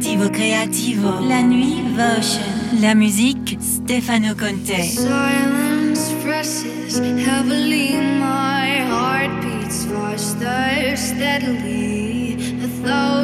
L'aperitivo creativo, la nuit Votion, la musique Stefano Conte. Silence presses heavily, my heart beats faster steadily. A thousand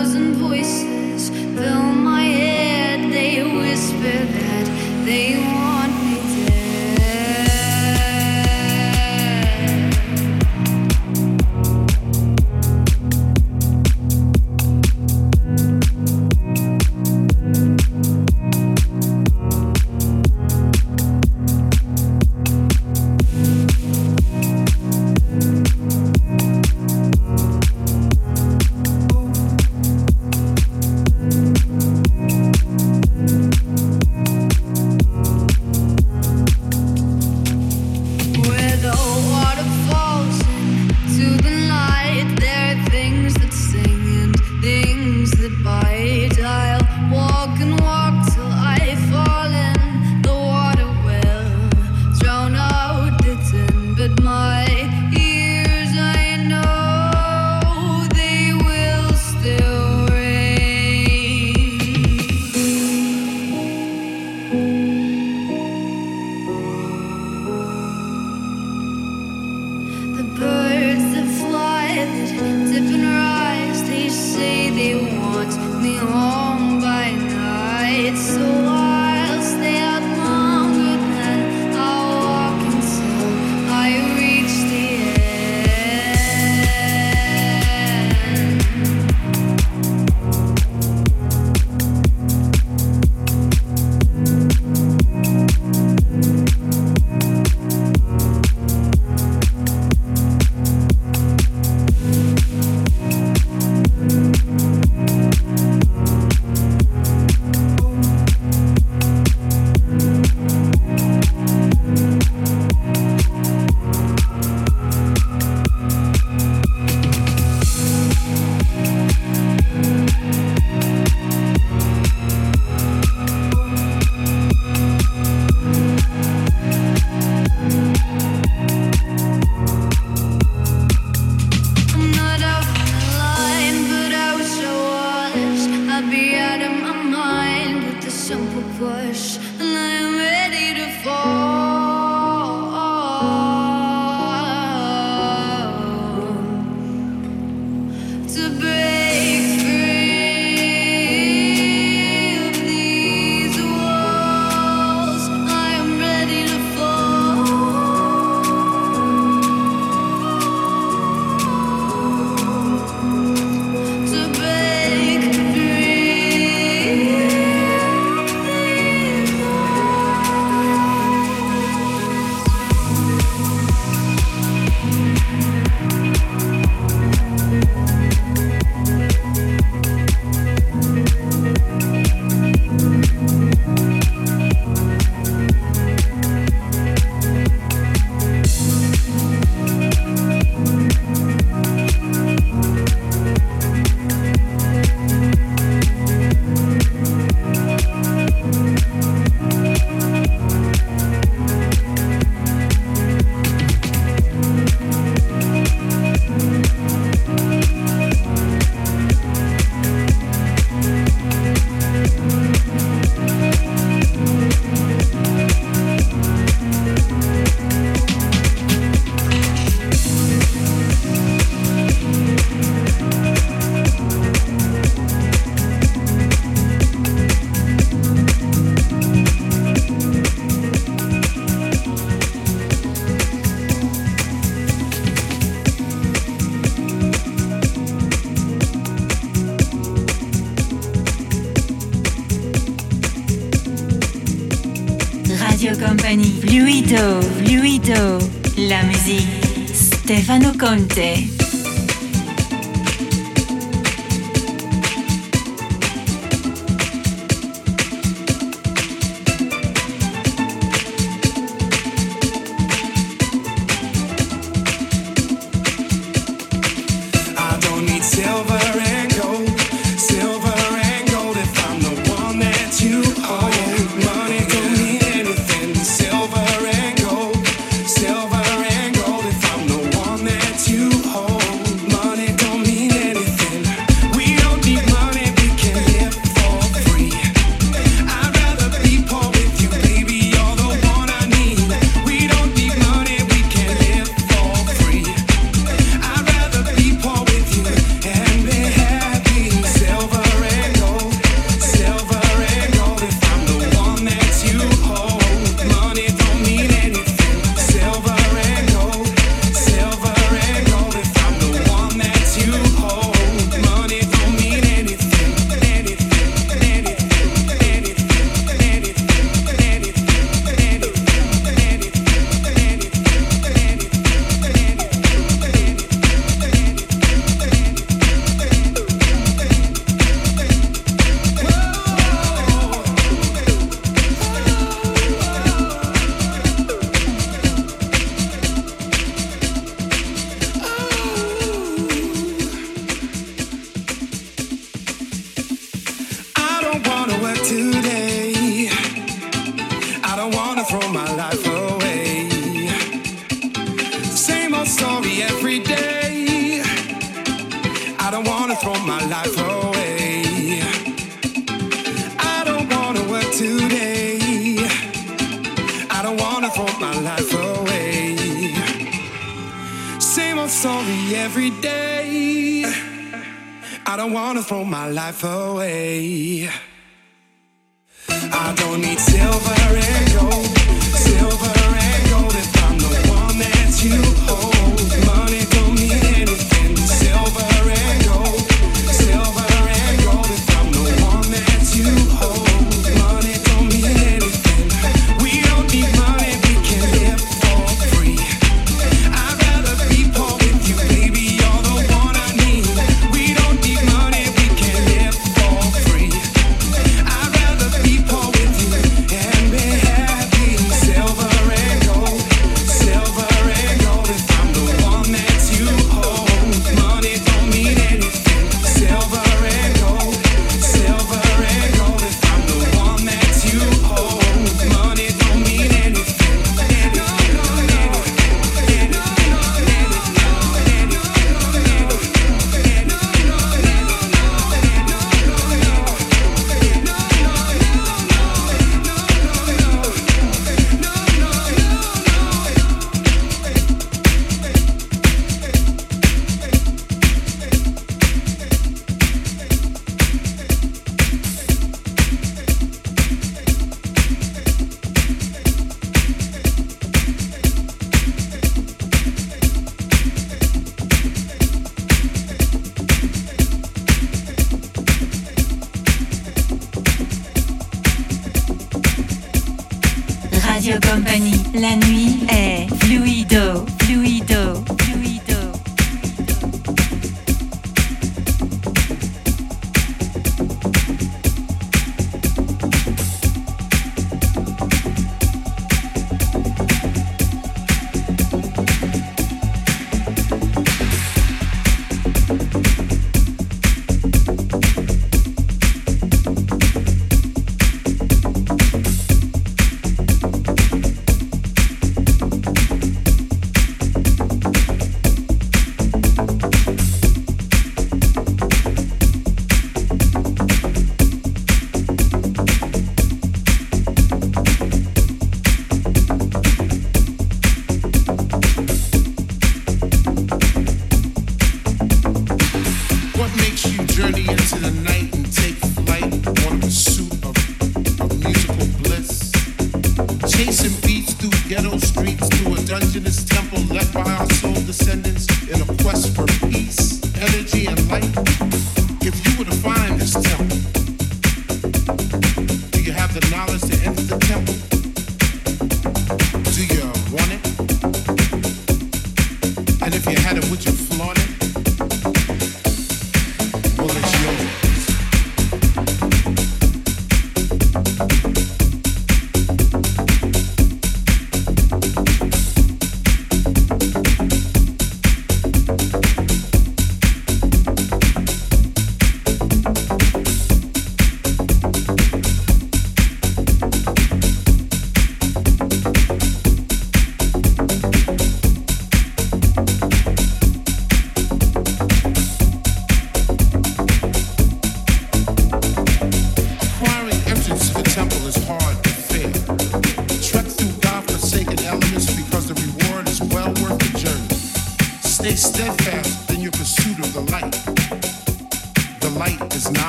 Conte.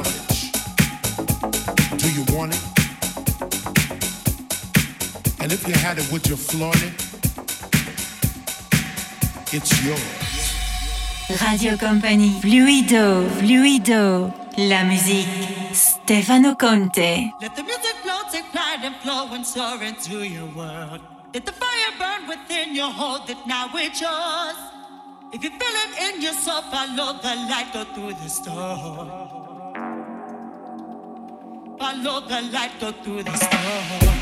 Is knowledge. Do you want it? And if you had it, would you flaunt it? It's yours. Radio Company, Fluido, Fluido, la musique, Stefano Conte. Let the music flow, take flight and flow and soar into your world. Let the fire burn within you, hold it now, it's yours. If you feel it in your soul, follow the light, go through the storm. Follow the light, go through the storm.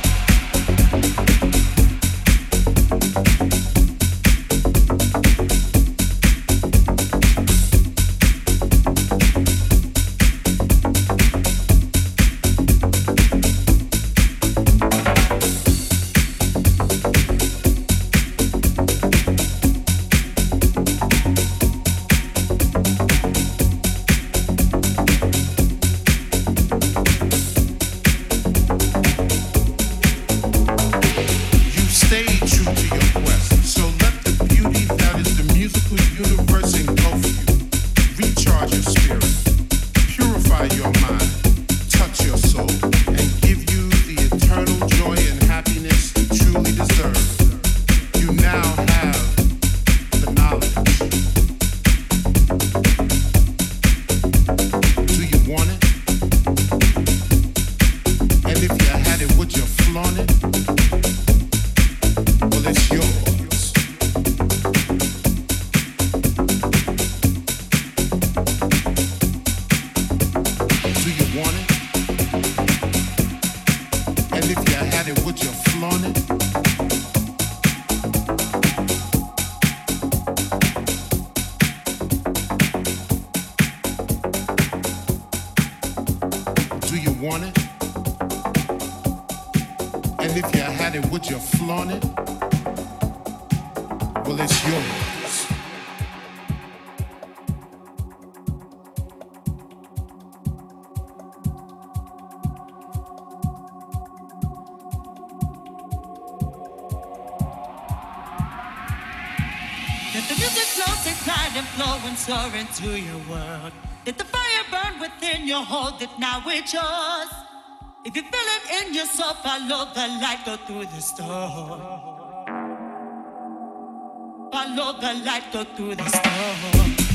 Into your world. Let the fire burn within you, hold it now, it's yours. If you feel it in your soul, follow the light, go through the storm. Follow the light, go through the storm.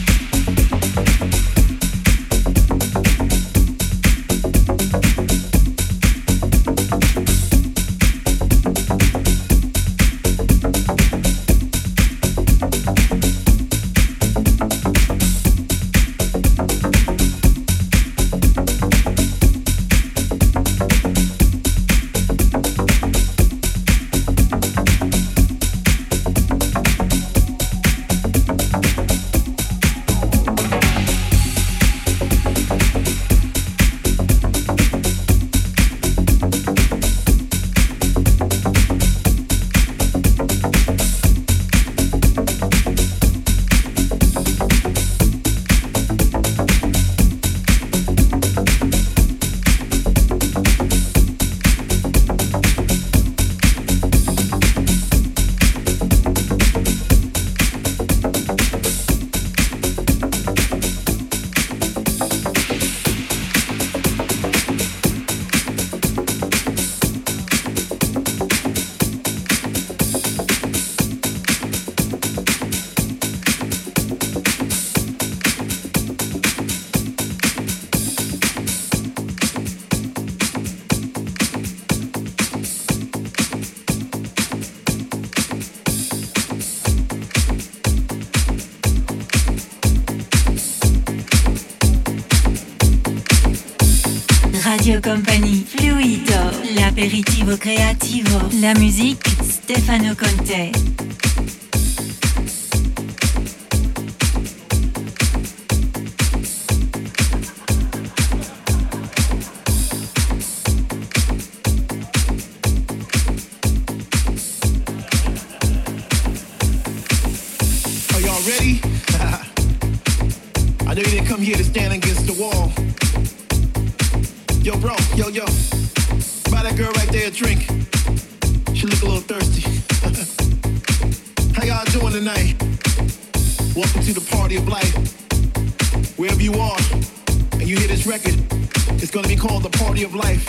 L'aperitivo creativo, la musique, Stefano Conte. Ready? I know you didn't come here to stand against the it's gonna be called the party of life.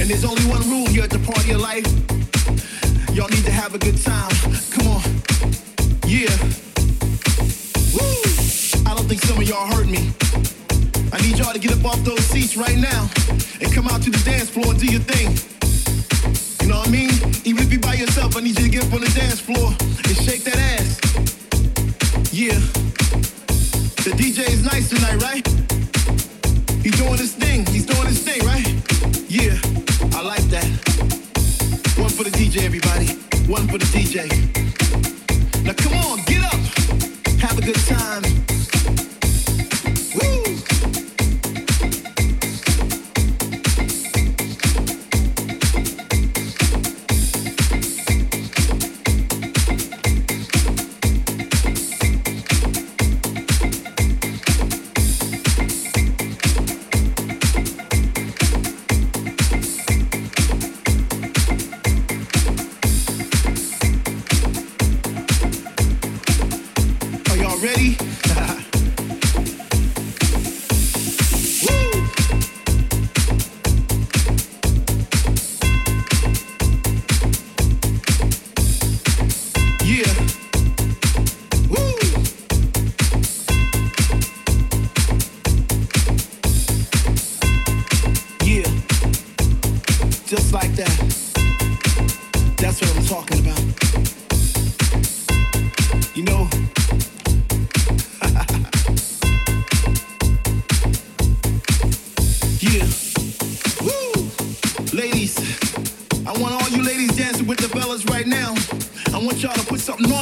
And there's only one rule here at the party of life. Y'all need to have a good time. Come on. Yeah. Woo! I don't think some of y'all heard me. I need y'all to get up off those seats right now and come out to the dance floor and do your thing. You know what I mean? Even if you're by yourself, I need you to get up on the dance floor and shake that ass. Yeah. The DJ is nice tonight, right? He's doing his thing. He's doing his thing, right? Yeah. I like that. One for the DJ, everybody. One for the DJ. Now come on, get up. Have a good time.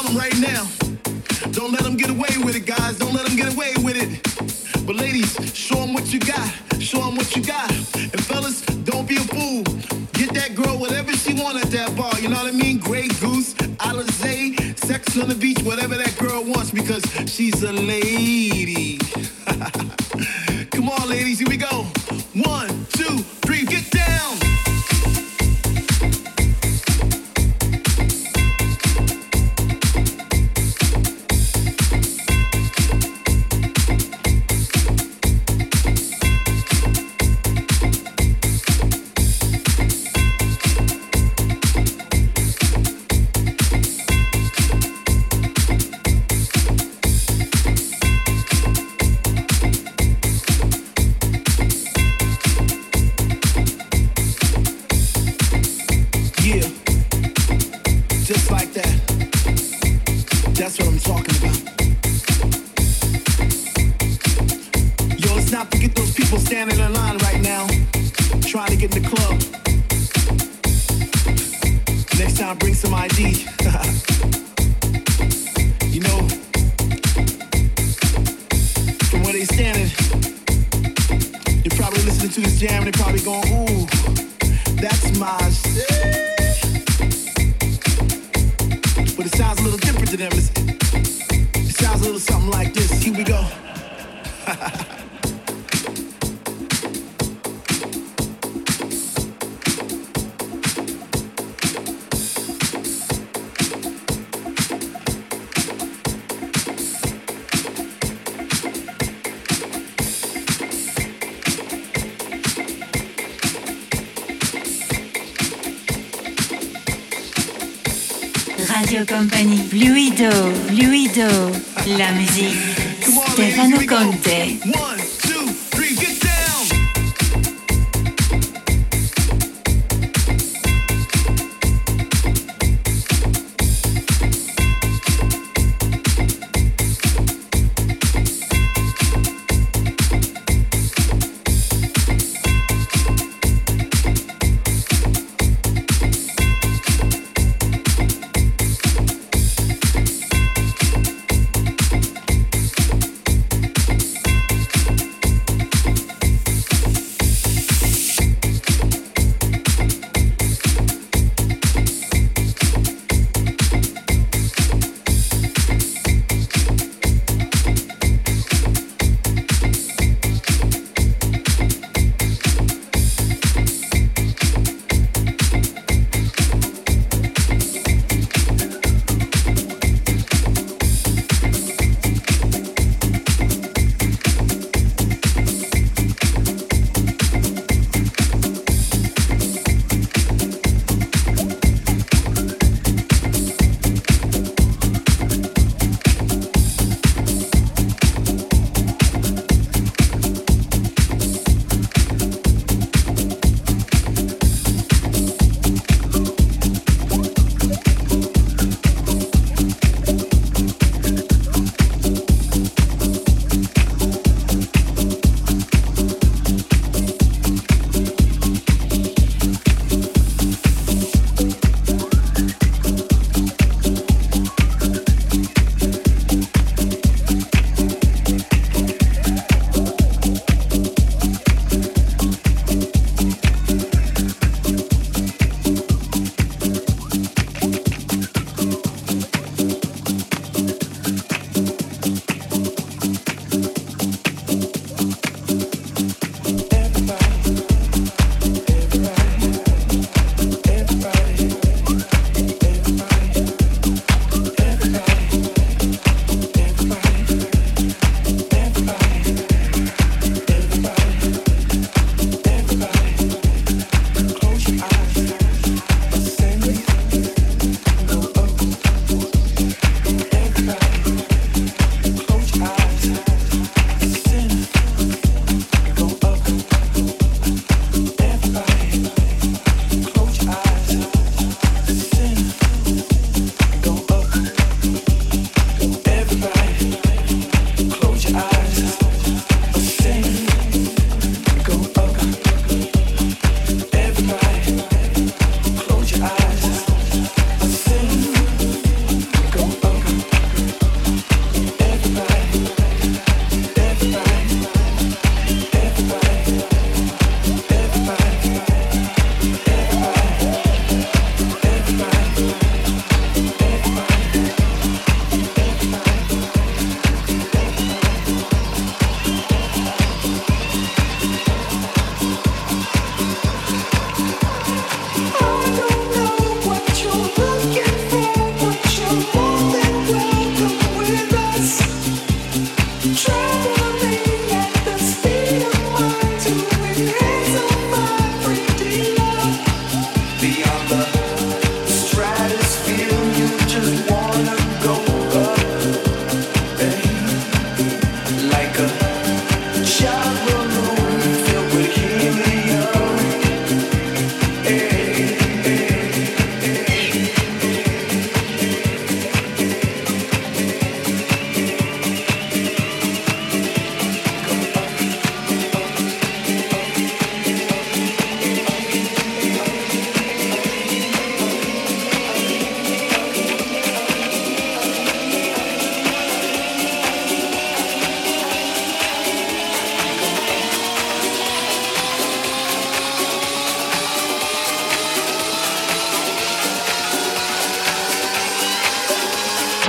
Them right now. Don't let them get away with it, guys. Don't let them get away with it. But ladies, show them what you got. Show them what you got. And fellas, don't be a fool. Get that girl whatever she want at that bar. You know what I mean? Grey Goose, Alizé, Sex on the beach, whatever that girl wants because she's a lady. To them. It's- it sounds a little something like this. Here we go. Company, Fluido, Fluido, la musique, Come on, ladies, Stefano here we go. Conte.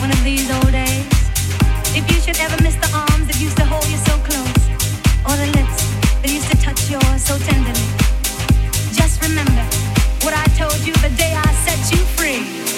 one of these old days. If you should ever miss the arms that used to hold you so close, or the lips that used to touch yours so tenderly, just remember what I told you the day I set you free.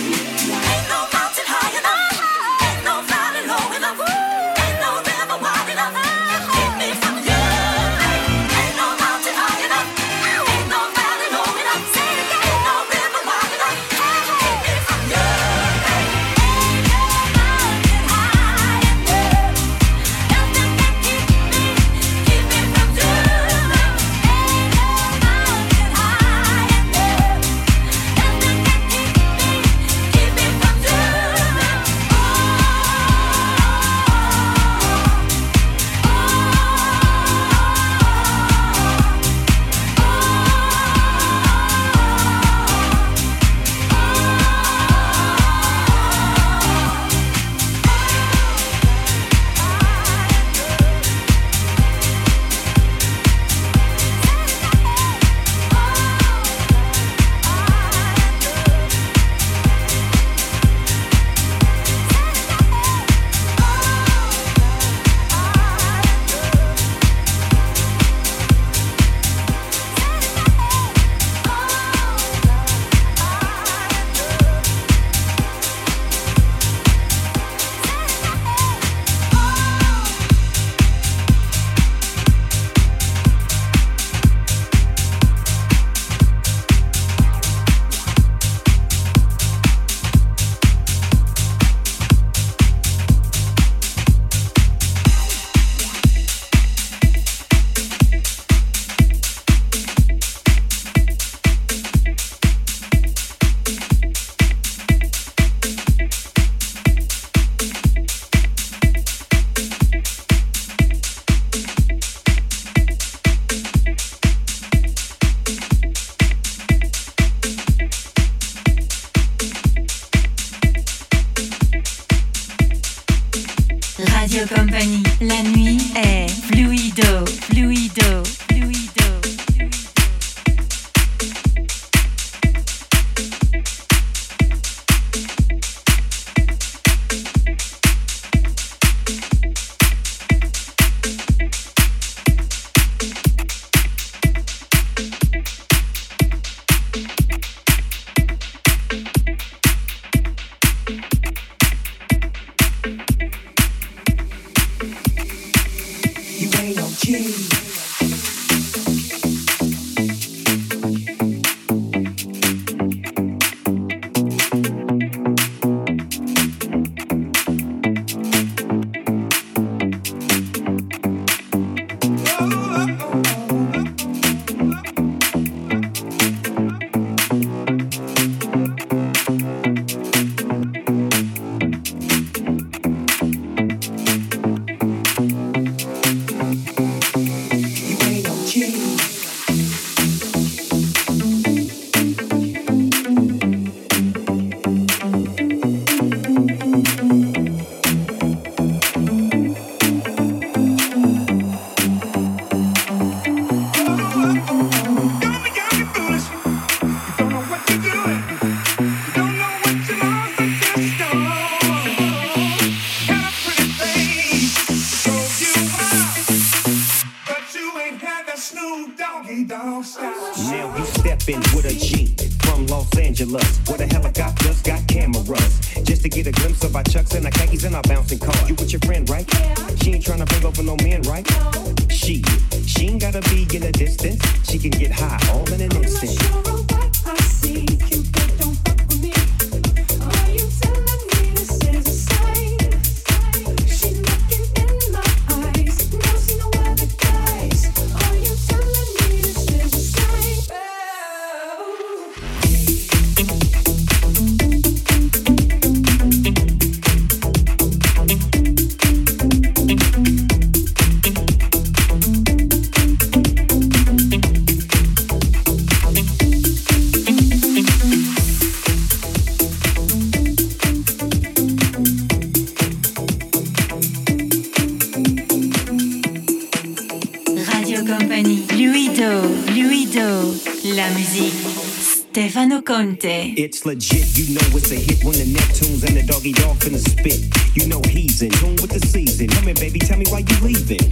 It's legit, you know it's a hit when the Neptunes and the Doggy Dogg finna spit. You know he's in tune with the season. Come here, baby, tell me why you leaving.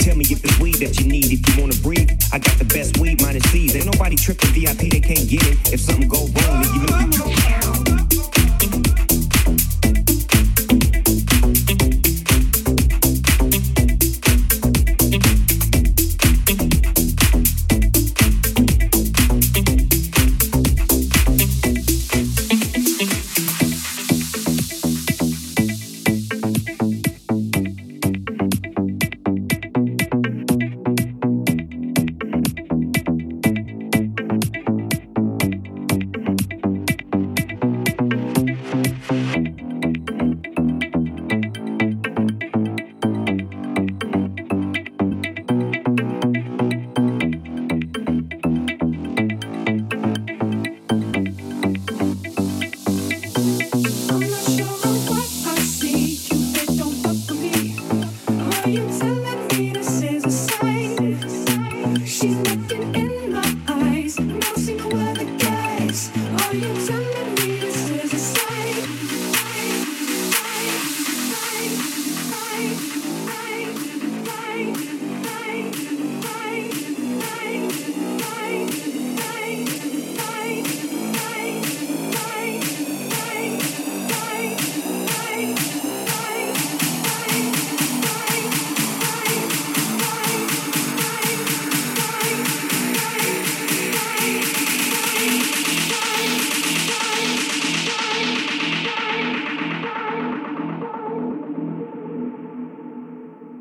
Tell me if it's weed that you need, if you wanna breathe. I got the best weed, minus C's. Ain't nobody tripping VIP, they can't get it. If something go wrong, then you know you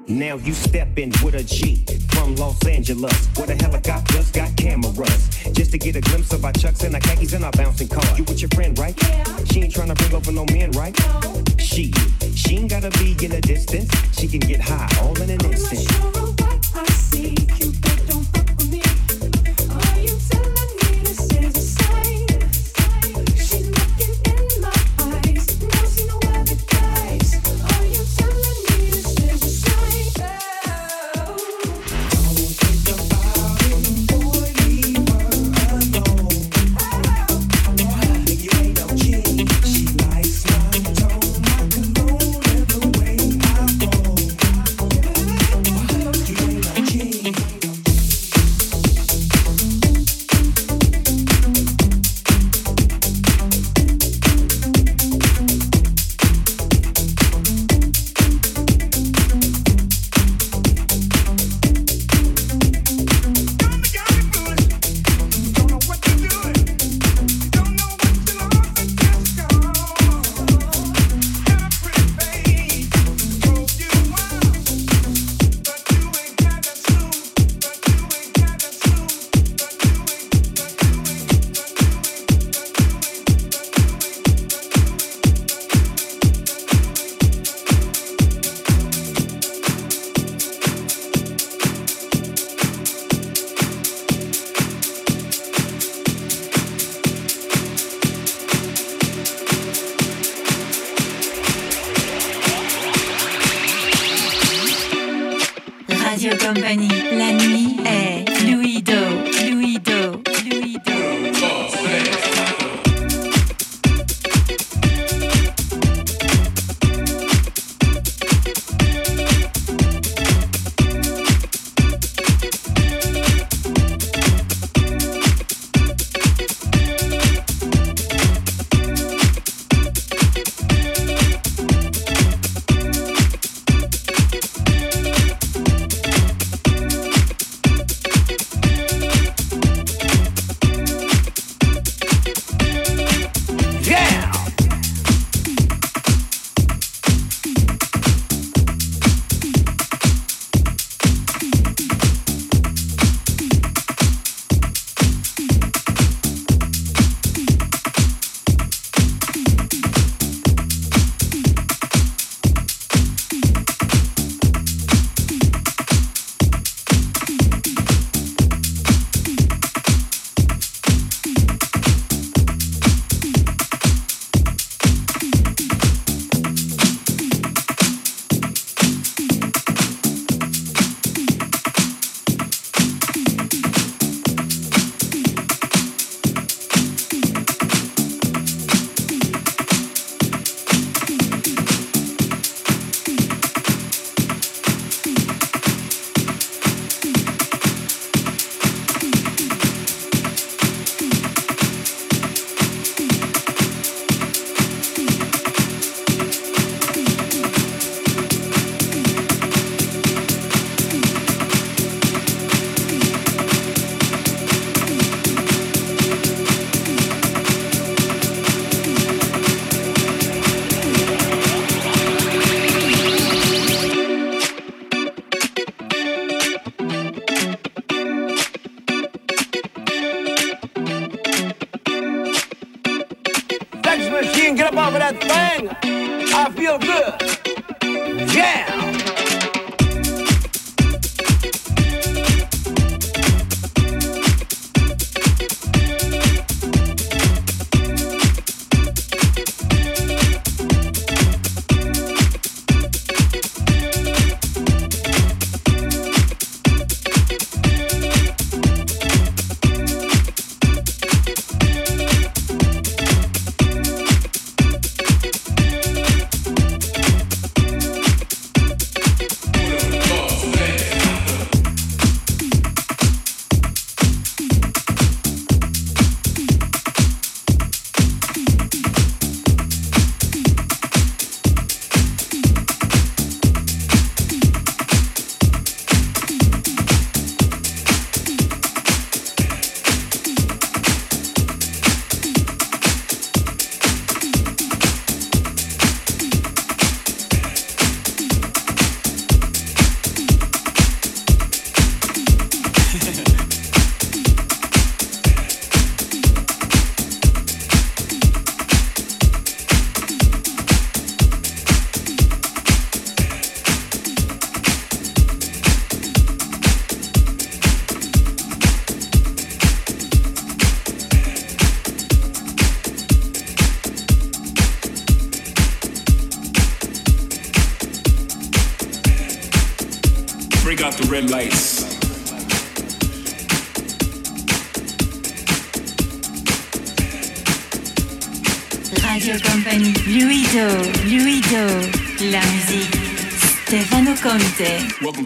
you step in with a G from Los Angeles, where the helicopters got just got cameras. Just to get a glimpse of our chucks and our khakis and our bouncing car. You with your friend, right? Yeah. She ain't trying to bring over no men, right? No. She, she ain't gotta be in a distance. She can get high all in an instant. Sure what I see you.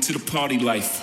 To the party life.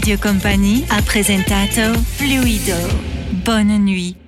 Radio Company ha presentato Fluido. Bonne nuit.